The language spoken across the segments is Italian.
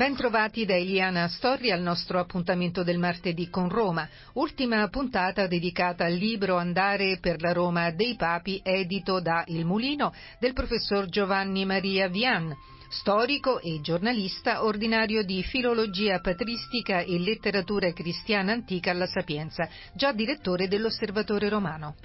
Bentrovati da Eliana Storri al nostro appuntamento del martedì con Roma, ultima puntata dedicata al libro Andare per la Roma dei Papi, edito da Il Mulino del professor Giovanni Maria Vian, storico e giornalista ordinario di filologia patristica e letteratura cristiana antica alla Sapienza, già direttore dell'Osservatore Romano.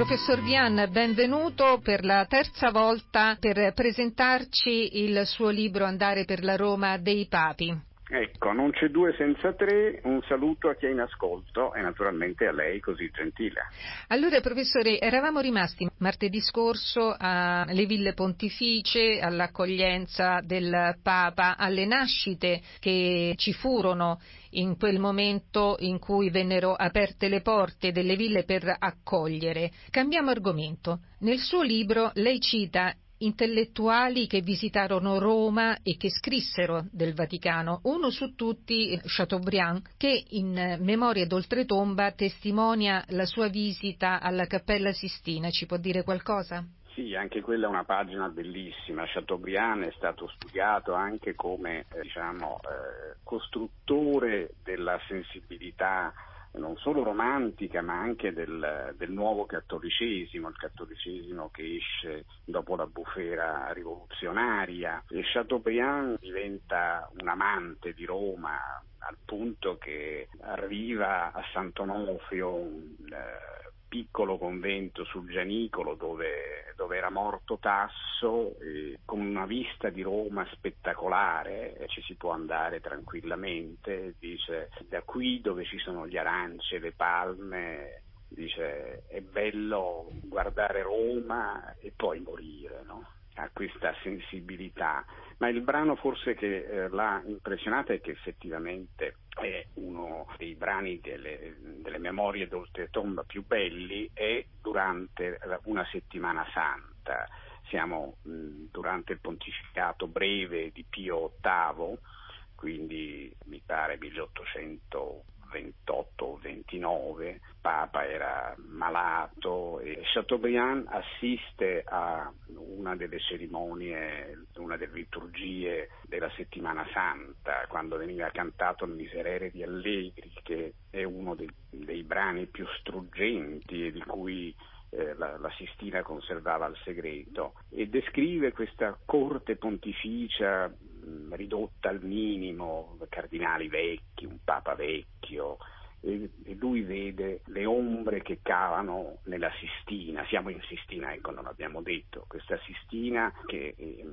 Professor Vian, benvenuto per la terza volta per presentarci il suo libro Andare per la Roma dei Papi. Ecco, non c'è due senza tre, un saluto a chi è in ascolto e naturalmente a lei così gentile. Allora, professore, eravamo rimasti martedì scorso alle Ville Pontificie, all'accoglienza del Papa, alle nascite che ci furono in quel momento in cui vennero aperte le porte delle ville per accogliere. Cambiamo argomento. Nel suo libro lei cita intellettuali che visitarono Roma e che scrissero del Vaticano, uno su tutti Chateaubriand, che in Memorie d'oltretomba testimonia la sua visita alla Cappella Sistina. Ci può dire qualcosa? Sì, anche quella è una pagina bellissima. Chateaubriand è stato studiato anche come eh, diciamo, eh, costruttore della sensibilità non solo romantica ma anche del, del, nuovo cattolicesimo, il cattolicesimo che esce dopo la bufera rivoluzionaria. E Chateaubriand diventa un amante di Roma al punto che arriva a Sant'Onofrio eh, piccolo convento sul Gianicolo dove, dove era morto Tasso eh, con una vista di Roma spettacolare eh, ci si può andare tranquillamente dice da qui dove ci sono gli aranci e le palme dice è bello guardare Roma e poi morire no? Ha questa sensibilità ma il brano forse che eh, l'ha impressionata è che effettivamente è uno dei brani delle, delle memorie d'oltretomba più belli e durante una settimana santa. Siamo mh, durante il pontificato breve di Pio VIII, quindi mi pare 1828 o 29, Papa era malato e Chateaubriand assiste a una delle cerimonie, una delle liturgie della settimana santa, quando veniva cantato il Miserere di Allegri, che è uno dei, dei brani più struggenti e di cui eh, la, la, Sistina conservava il segreto e descrive questa corte pontificia ridotta al minimo, cardinali vecchi, un papa vecchio, e, lui vede le ombre che cavano nella Sistina, siamo in Sistina, ecco non l'abbiamo detto, questa Sistina che eh,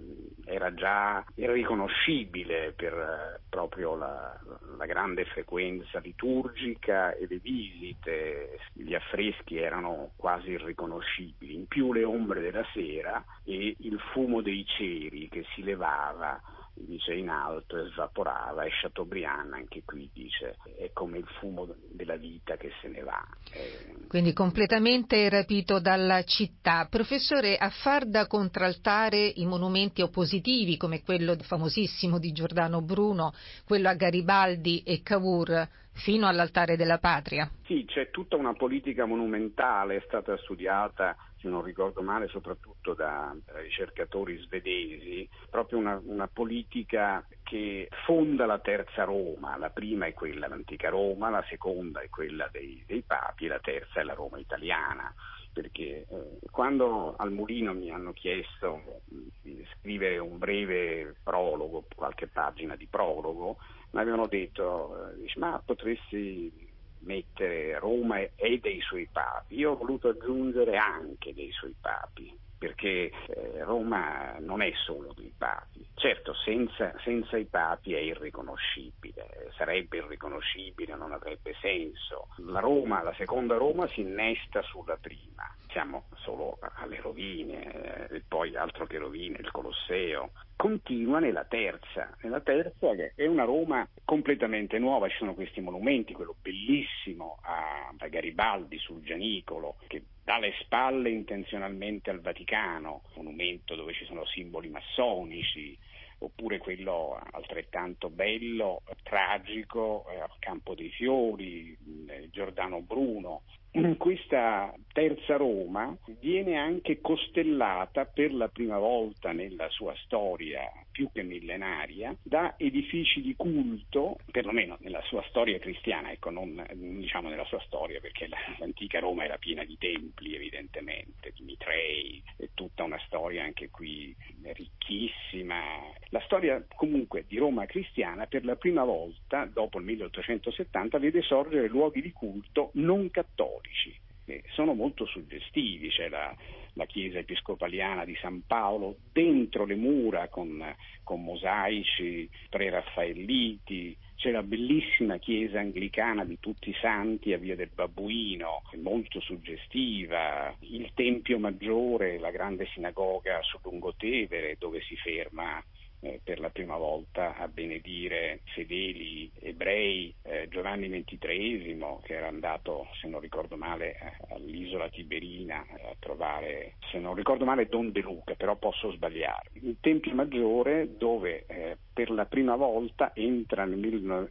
era già irriconoscibile per eh, proprio la, la, grande frequenza liturgica e le visite, gli affreschi erano quasi irriconoscibili, in più le ombre della sera e il fumo dei ceri che si levava dice in alto e svaporava e Chateaubriand anche qui dice è come il fumo della vita che se ne va. Eh... Quindi completamente rapito dalla città. Professore, a far da contraltare i monumenti oppositivi come quello famosissimo di Giordano Bruno, quello a Garibaldi e Cavour, fino all'altare della patria. Sì, c'è tutta una politica monumentale, è stata studiata, se non ricordo male, soprattutto da ricercatori svedesi, proprio una, una politica che fonda la terza Roma, la prima è quella l'antica Roma, la seconda è quella dei, dei papi la terza è la Roma italiana perché eh, quando al Mulino mi hanno chiesto di scrivere un breve prologo, qualche pagina di prologo, mi avevano detto, eh, ma potresti mettere Roma e dei suoi papi. Io ho voluto aggiungere anche dei suoi papi, perché eh, Roma non è solo dei papi, Certo, senza, senza, i papi è irriconoscibile, sarebbe irriconoscibile, non avrebbe senso. La Roma, la seconda Roma si innesta sulla prima, siamo solo alle rovine, eh, poi altro che rovine, il Colosseo. Continua nella terza, nella terza che è una Roma completamente nuova, ci sono questi monumenti, quello bellissimo a, a Garibaldi sul Gianicolo, che dà le spalle intenzionalmente al Vaticano, monumento dove ci sono simboli massonici, oppure quello altrettanto bello, tragico, eh, al Campo dei Fiori, Giordano Bruno, questa terza Roma viene anche costellata per la prima volta nella sua storia più che millenaria da edifici di culto, perlomeno nella sua storia cristiana, ecco, non diciamo nella sua storia perché l'antica Roma era piena di templi evidentemente, di Mitrei, è tutta una storia anche qui ricchissima. La storia comunque di Roma cristiana per la prima volta dopo il 1870 vede sorgere luoghi di culto non cattolici sono molto suggestivi, c'è la, la, chiesa episcopaliana di San Paolo dentro le mura con, con mosaici preraffaelliti, c'è la bellissima chiesa anglicana di tutti i santi a Via del Babbuino, molto suggestiva, il Tempio Maggiore, la grande sinagoga su Lungotevere dove si ferma eh, per la prima volta a benedire fedeli ebrei, eh, Giovanni XXIII che era andato, se non ricordo male, all'isola Tiberina a trovare, se non ricordo male, Don De Luca, però posso sbagliarmi. Il Tempio Maggiore dove eh, per la prima volta entra nel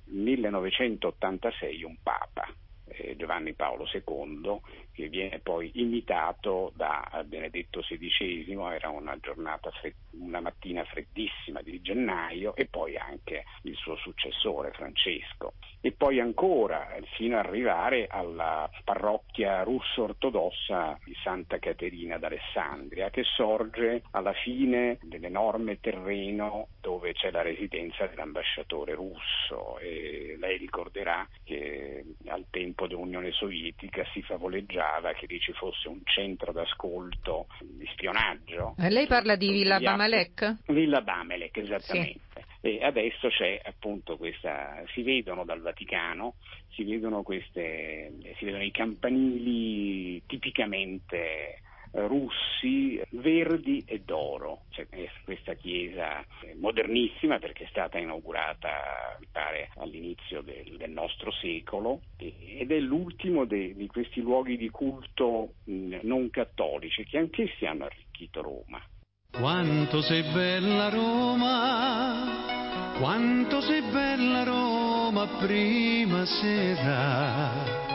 1986 un Papa eh, Giovanni Paolo II, che viene poi imitato da Benedetto XVI, era una giornata, una mattina freddissima di gennaio, e poi anche il suo successore Francesco. E poi ancora, fino ad arrivare alla parrocchia russo-ortodossa di Santa Caterina d'Alessandria, che sorge alla fine dell'enorme terreno dove c'è la residenza dell'ambasciatore russo. E lei ricorderà che al tempo dell'Unione Sovietica si favoleggiava che lì ci fosse un centro d'ascolto di spionaggio. E lei parla di Villa Bamalek? Villa Bamalek, esattamente. Sì. E adesso c'è appunto questa, si vedono dal Vaticano, si vedono, queste, si vedono i campanili tipicamente russi, verdi e d'oro. Cioè, questa chiesa modernissima perché è stata inaugurata, pare, all'inizio del, del nostro secolo ed è l'ultimo de, di questi luoghi di culto non cattolici che anch'essi hanno arricchito Roma. Quanto sei bella Roma, quanto sei bella Roma prima sera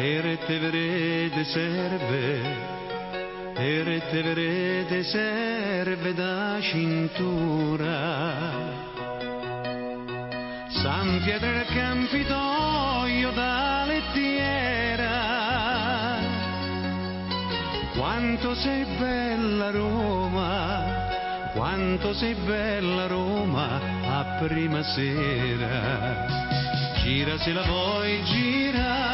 Erete verede serve, erete verede serve da cintura. San Pietro del Campitoio da lettiera. Quanto sei bella Roma, quanto sei bella Roma a prima sera. Gira se la vuoi, gira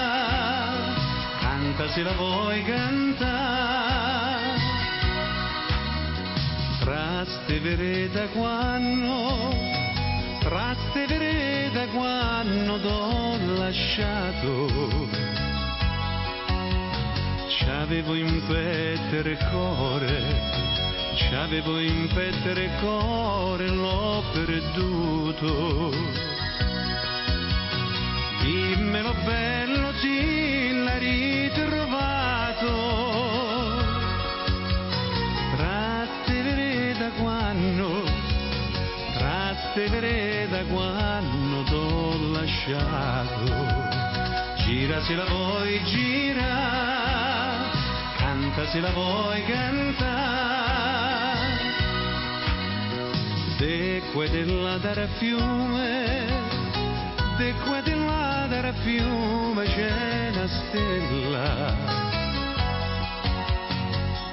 se la vuoi cantare. Traste vereda quando, traste vereda quando t'ho lasciato. C'avevo in petto il cuore, c'avevo in petto il cuore, l'ho perduto. Dimmelo bello, la ritrovato. Tratteveré da quando, tratteveré da quando t'ho lasciato. Gira se la vuoi gira, canta se la vuoi cantare. De qua della dare fiume, de qua della dare fiume c'è una stella.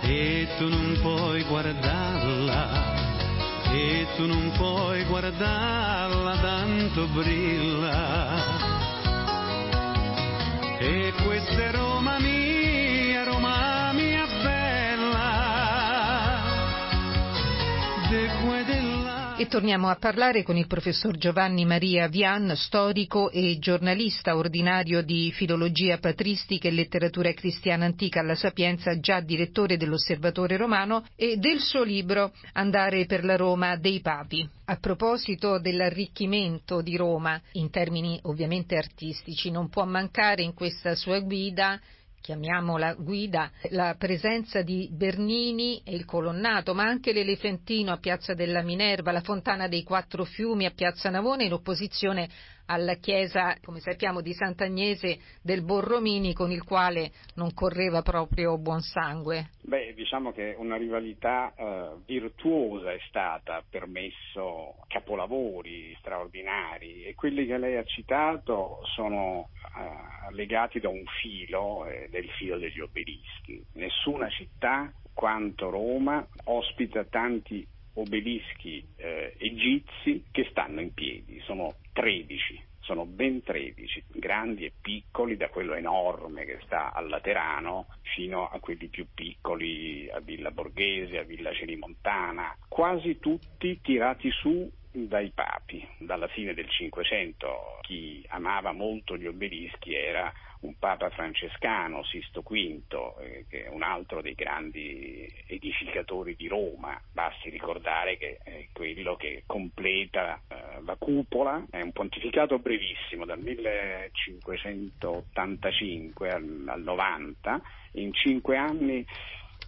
E tu non puoi guardarla e tu non puoi guardarla tanto brilla. E questa è Roma mia Roma mia bella E torniamo a parlare con il professor Giovanni Maria Vian, storico e giornalista ordinario di filologia patristica e letteratura cristiana antica alla Sapienza, già direttore dell'Osservatore Romano e del suo libro Andare per la Roma dei Papi. A proposito dell'arricchimento di Roma, in termini ovviamente artistici, non può mancare in questa sua guida chiamiamola guida, la presenza di Bernini e il colonnato, ma anche l'Elefantino a Piazza della Minerva, la Fontana dei Quattro Fiumi a Piazza Navone in opposizione alla chiesa, come sappiamo, di Sant'Agnese del Borromini con il quale non correva proprio buon sangue. Beh, diciamo che una rivalità eh, virtuosa è stata, ha permesso capolavori straordinari e quelli che lei ha citato sono eh, legati da un filo, eh, del filo degli obelischi. Nessuna città quanto Roma ospita tanti obelischi eh, egizi che stanno in piedi, sono 13, sono ben 13, grandi e piccoli, da quello enorme che sta al Laterano fino a quelli più piccoli a Villa Borghese, a Villa Celimontana, quasi tutti tirati su dai papi. Dalla fine del Cinquecento chi amava molto gli obelischi era un papa francescano, Sisto V, eh, che è un altro dei grandi edificatori di Roma. Basti ricordare che è quello che completa eh, la cupola, è un pontificato brevissimo, dal 1585 al, al 90, in cinque anni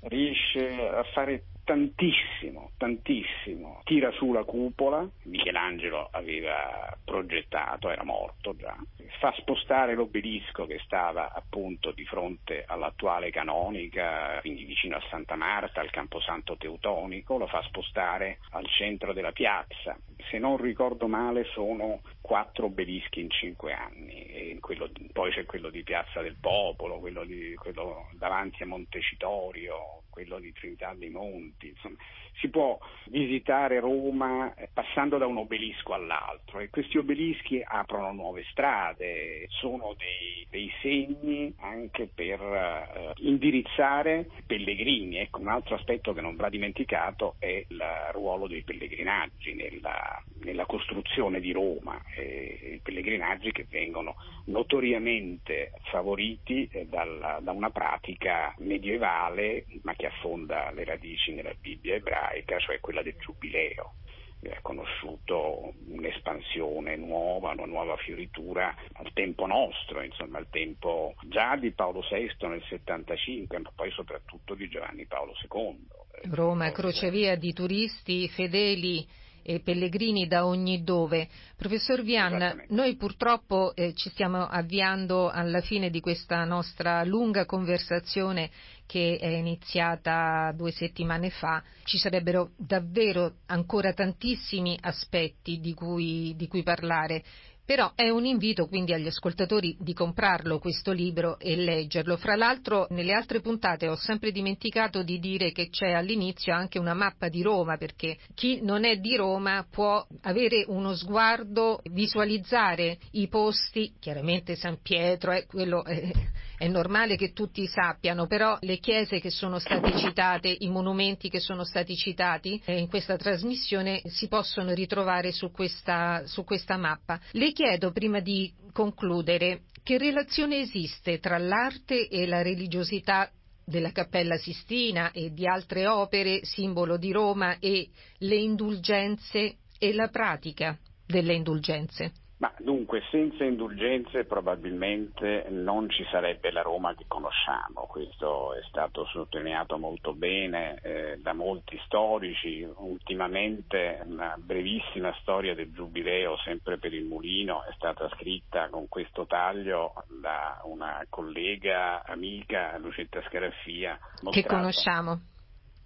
riesce a fare tantissimo, tantissimo. Tira su la cupola, Michelangelo aveva progettato, era morto già, fa spostare l'obelisco che stava appunto di fronte all'attuale canonica, quindi vicino a Santa Marta, al Camposanto Teutonico, lo fa spostare al centro della piazza. Se non ricordo male sono quattro obelischi in cinque anni, quello, poi c'è quello di Piazza del Popolo, quello, di, quello davanti a Montecitorio, quello di Trinità dei Monti, insomma, si può visitare Roma eh, passando da un obelisco all'altro e questi obelischi aprono nuove strade, sono dei, dei segni anche per uh, indirizzare pellegrini. Ecco, un altro aspetto che non va dimenticato è il ruolo dei pellegrinaggi nella, nella costruzione di Roma, eh, i pellegrinaggi che vengono notoriamente favoriti eh, dalla, da una pratica medievale ma che affonda le radici nella Bibbia ebraica, cioè quella del giubileo ha conosciuto un'espansione nuova, una nuova fioritura al tempo nostro, insomma al tempo già di Paolo VI nel 75, ma poi soprattutto di Giovanni Paolo II. Roma, crocevia di turisti fedeli e pellegrini da ogni dove. Professor Vian, noi purtroppo eh, ci stiamo avviando alla fine di questa nostra lunga conversazione che è iniziata due settimane fa. Ci sarebbero davvero ancora tantissimi aspetti di cui, di cui parlare. Però è un invito quindi agli ascoltatori di comprarlo questo libro e leggerlo. Fra l'altro nelle altre puntate ho sempre dimenticato di dire che c'è all'inizio anche una mappa di Roma perché chi non è di Roma può avere uno sguardo, visualizzare i posti, chiaramente San Pietro, eh, quello è, è normale che tutti sappiano, però le chiese che sono state citate, i monumenti che sono stati citati eh, in questa trasmissione si possono ritrovare su questa, su questa mappa. Le chiedo prima di concludere che relazione esiste tra l'arte e la religiosità della Cappella Sistina e di altre opere simbolo di Roma e le indulgenze e la pratica delle indulgenze. Ma dunque, senza indulgenze probabilmente non ci sarebbe la Roma che conosciamo, questo è stato sottolineato molto bene eh, da molti storici, ultimamente una brevissima storia del Giubileo, sempre per il Mulino, è stata scritta con questo taglio da una collega, amica, Lucetta Scaraffia. Che conosciamo.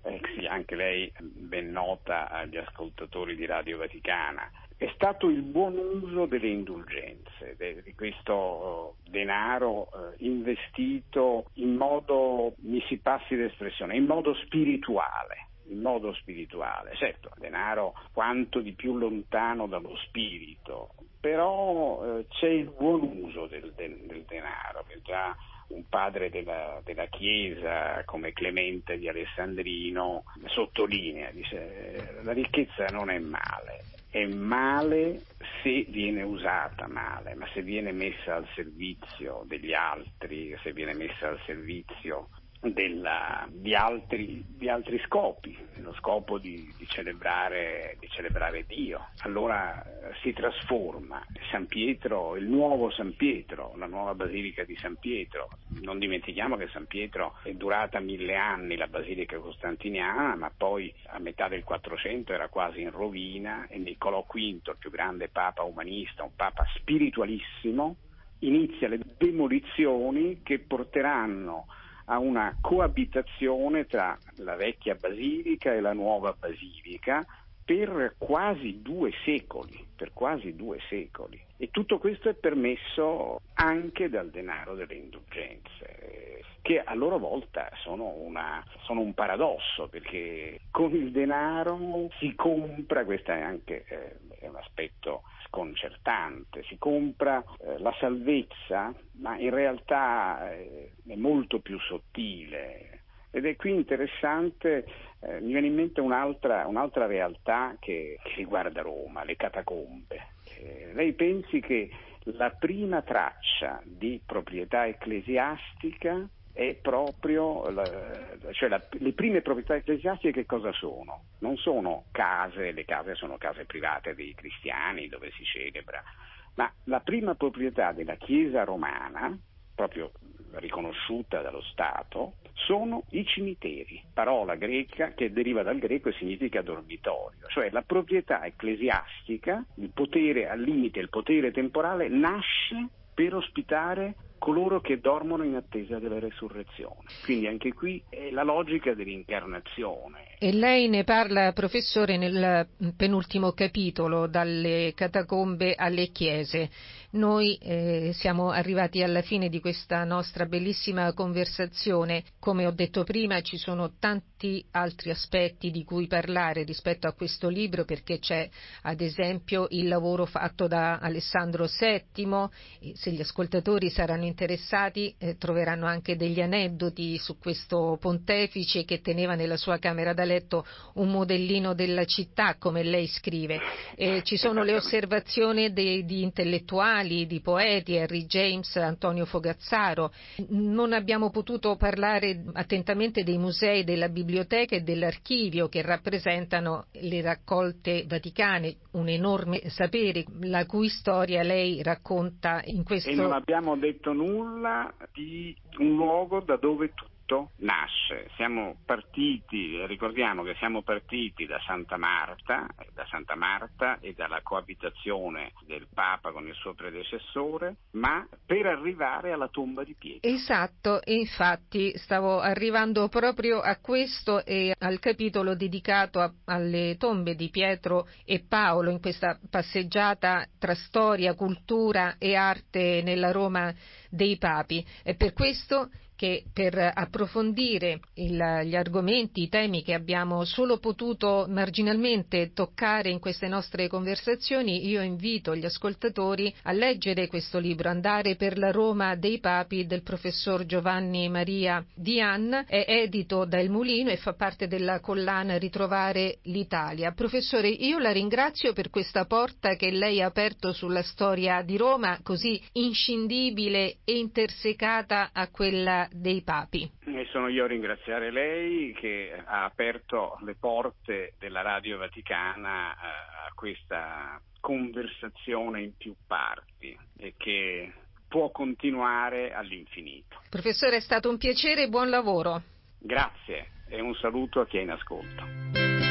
Eh, sì, anche lei ben nota agli ascoltatori di Radio Vaticana è stato il buon uso delle indulgenze, di questo eh, denaro eh, investito in modo, mi si passi l'espressione, in modo spirituale. In modo spirituale, certo, denaro quanto di più lontano dallo spirito, però eh, c'è il buon uso del, del, del denaro che già un padre della, della, Chiesa come Clemente di Alessandrino sottolinea, dice la ricchezza non è male, è male se viene usata male, ma se viene messa al servizio degli altri, se viene messa al servizio della, di, altri, di, altri, scopi, lo scopo di, di, celebrare, di, celebrare, Dio. Allora eh, si trasforma San Pietro, il nuovo San Pietro, la nuova basilica di San Pietro. Non dimentichiamo che San Pietro è durata mille anni la basilica costantiniana, ma poi a metà del 400 era quasi in rovina e Niccolò V, il più grande papa umanista, un papa spiritualissimo, inizia le demolizioni che porteranno a una coabitazione tra la vecchia basilica e la nuova basilica per quasi due secoli, per quasi due secoli. E tutto questo è permesso anche dal denaro delle indulgenze, che a loro volta sono, una, sono un paradosso, perché con il denaro si compra, questo è anche eh, è un aspetto sconcertante, si compra eh, la salvezza, ma in realtà eh, è molto più sottile. Ed è qui interessante, eh, mi viene in mente un'altra, un'altra realtà che, che, riguarda Roma, le catacombe. Eh, lei pensi che la prima traccia di proprietà ecclesiastica è proprio, la, cioè la, le prime proprietà ecclesiastiche che cosa sono? Non sono case, le case sono case private dei cristiani dove si celebra, ma la prima proprietà della Chiesa romana, proprio riconosciuta dallo Stato, sono i cimiteri, parola greca che deriva dal greco e significa dormitorio, cioè la proprietà ecclesiastica, il potere al limite, il potere temporale nasce per ospitare coloro che dormono in attesa della resurrezione. Quindi anche qui è la logica dell'incarnazione. E lei ne parla, professore, nel penultimo capitolo, dalle catacombe alle chiese. Noi eh, siamo arrivati alla fine di questa nostra bellissima conversazione. Come ho detto prima, ci sono tanti altri aspetti di cui parlare rispetto a questo libro, perché c'è ad esempio il lavoro fatto da Alessandro VII. Se gli ascoltatori saranno interessati, eh, troveranno anche degli aneddoti su questo pontefice che teneva nella sua camera da letto un modellino della città, come lei scrive. Eh, ci sono le osservazioni dei, di intellettuali di poeti, Henry James, Antonio Fogazzaro. Non abbiamo potuto parlare attentamente dei musei, della biblioteca e dell'archivio che rappresentano le raccolte vaticane, un enorme sapere la cui storia lei racconta in questo. E non abbiamo detto nulla di un luogo da dove tutto tutto nasce. Siamo partiti, ricordiamo che siamo partiti da Santa Marta, da Santa Marta e dalla coabitazione del Papa con il suo predecessore, ma per arrivare alla tomba di Pietro. Esatto, infatti stavo arrivando proprio a questo e al capitolo dedicato a, alle tombe di Pietro e Paolo in questa passeggiata tra storia, cultura e arte nella Roma dei Papi. E per questo che per approfondire il, gli argomenti, i temi che abbiamo solo potuto marginalmente toccare in queste nostre conversazioni, io invito gli ascoltatori a leggere questo libro, Andare per la Roma dei Papi del professor Giovanni Maria Dian, è edito da Il Mulino e fa parte della collana Ritrovare l'Italia. Professore, io la ringrazio per questa porta che lei ha aperto sulla storia di Roma, così inscindibile e intersecata a quella dei papi. E sono io a ringraziare lei che ha aperto le porte della Radio Vaticana eh, a questa conversazione in più parti e che può continuare all'infinito. Professore, è stato un piacere e buon lavoro. Grazie e un saluto a chi è in ascolto.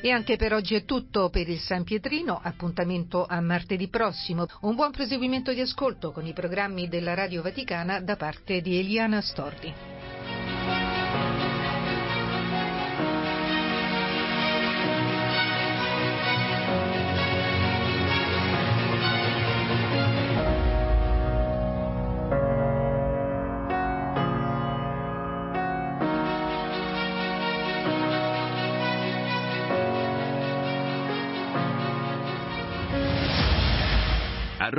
E anche per oggi è tutto per il San Pietrino, appuntamento a martedì prossimo. Un buon proseguimento di ascolto con i programmi della Radio Vaticana da parte di Eliana Storti.